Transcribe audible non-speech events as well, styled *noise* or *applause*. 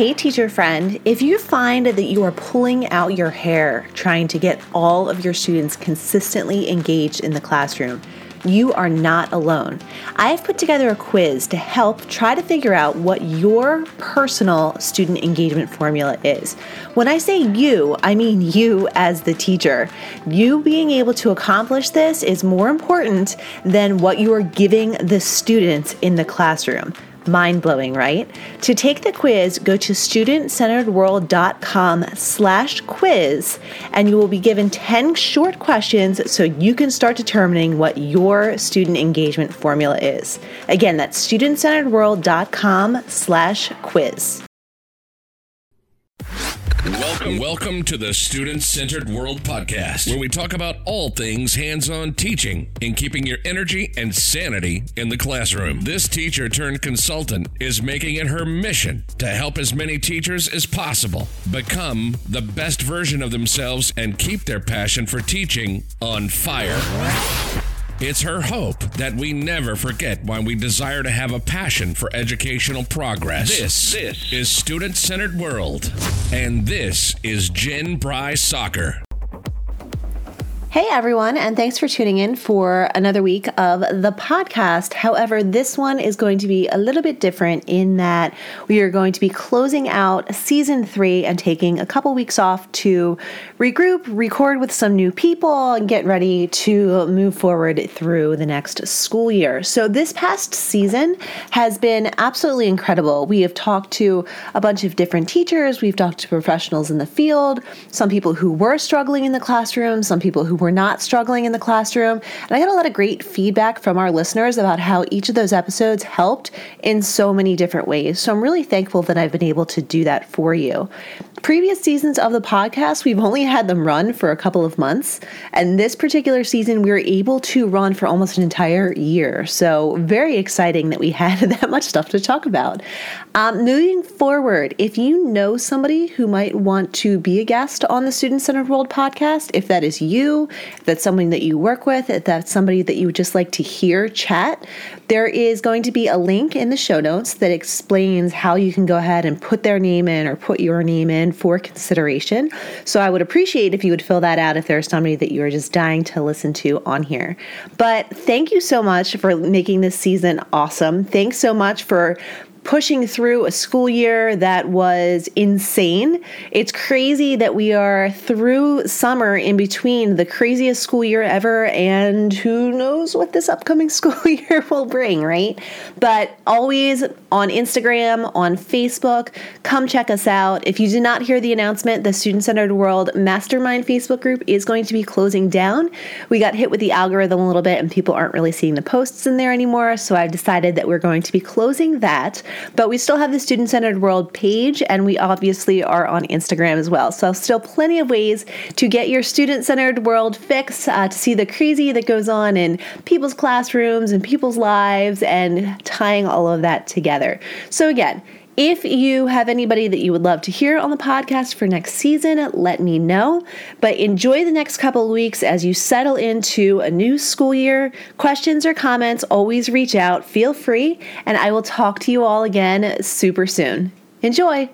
Hey, teacher friend, if you find that you are pulling out your hair trying to get all of your students consistently engaged in the classroom, you are not alone. I have put together a quiz to help try to figure out what your personal student engagement formula is. When I say you, I mean you as the teacher. You being able to accomplish this is more important than what you are giving the students in the classroom. Mind blowing, right? To take the quiz, go to studentcenteredworld.com slash quiz and you will be given 10 short questions so you can start determining what your student engagement formula is. Again, that's studentcenteredworld.com slash quiz. Welcome, welcome to the Student Centered World Podcast, where we talk about all things hands on teaching and keeping your energy and sanity in the classroom. This teacher turned consultant is making it her mission to help as many teachers as possible become the best version of themselves and keep their passion for teaching on fire. It's her hope that we never forget why we desire to have a passion for educational progress. This, this is Student Centered World, and this is Jen Brisacker. Hey everyone, and thanks for tuning in for another week of the podcast. However, this one is going to be a little bit different in that we are going to be closing out season three and taking a couple weeks off to regroup, record with some new people, and get ready to move forward through the next school year. So, this past season has been absolutely incredible. We have talked to a bunch of different teachers, we've talked to professionals in the field, some people who were struggling in the classroom, some people who were not struggling in the classroom. And I got a lot of great feedback from our listeners about how each of those episodes helped in so many different ways. So I'm really thankful that I've been able to do that for you. Previous seasons of the podcast, we've only had them run for a couple of months. And this particular season, we were able to run for almost an entire year. So, very exciting that we *laughs* had that much stuff to talk about. Um, moving forward, if you know somebody who might want to be a guest on the Student Centered World podcast, if that is you, that's something that you work with, if that's somebody that you would just like to hear chat, there is going to be a link in the show notes that explains how you can go ahead and put their name in or put your name in for consideration. So I would appreciate if you would fill that out if there's somebody that you are just dying to listen to on here. But thank you so much for making this season awesome. Thanks so much for pushing through a school year that was insane. It's crazy that we are through summer in between the craziest school year ever, and who knows what this upcoming *laughs* school year will bring, right? But always on Instagram, on Facebook, come check us out. If you did not hear the announcement, the Student Centered World Mastermind Facebook group is going to be closing down. We got hit with the algorithm a little bit, and people aren't really seeing the posts in there anymore, so I've decided that we're going to be closing that. But we still have the Student Centered World page, and we obviously are on Instagram as well. So, still plenty of ways to get your student centered world fix, uh, to see the crazy that goes on in people's classrooms and people's lives, and tying all of that together. So, again, if you have anybody that you would love to hear on the podcast for next season, let me know. But enjoy the next couple of weeks as you settle into a new school year. Questions or comments, always reach out. Feel free, and I will talk to you all again super soon. Enjoy!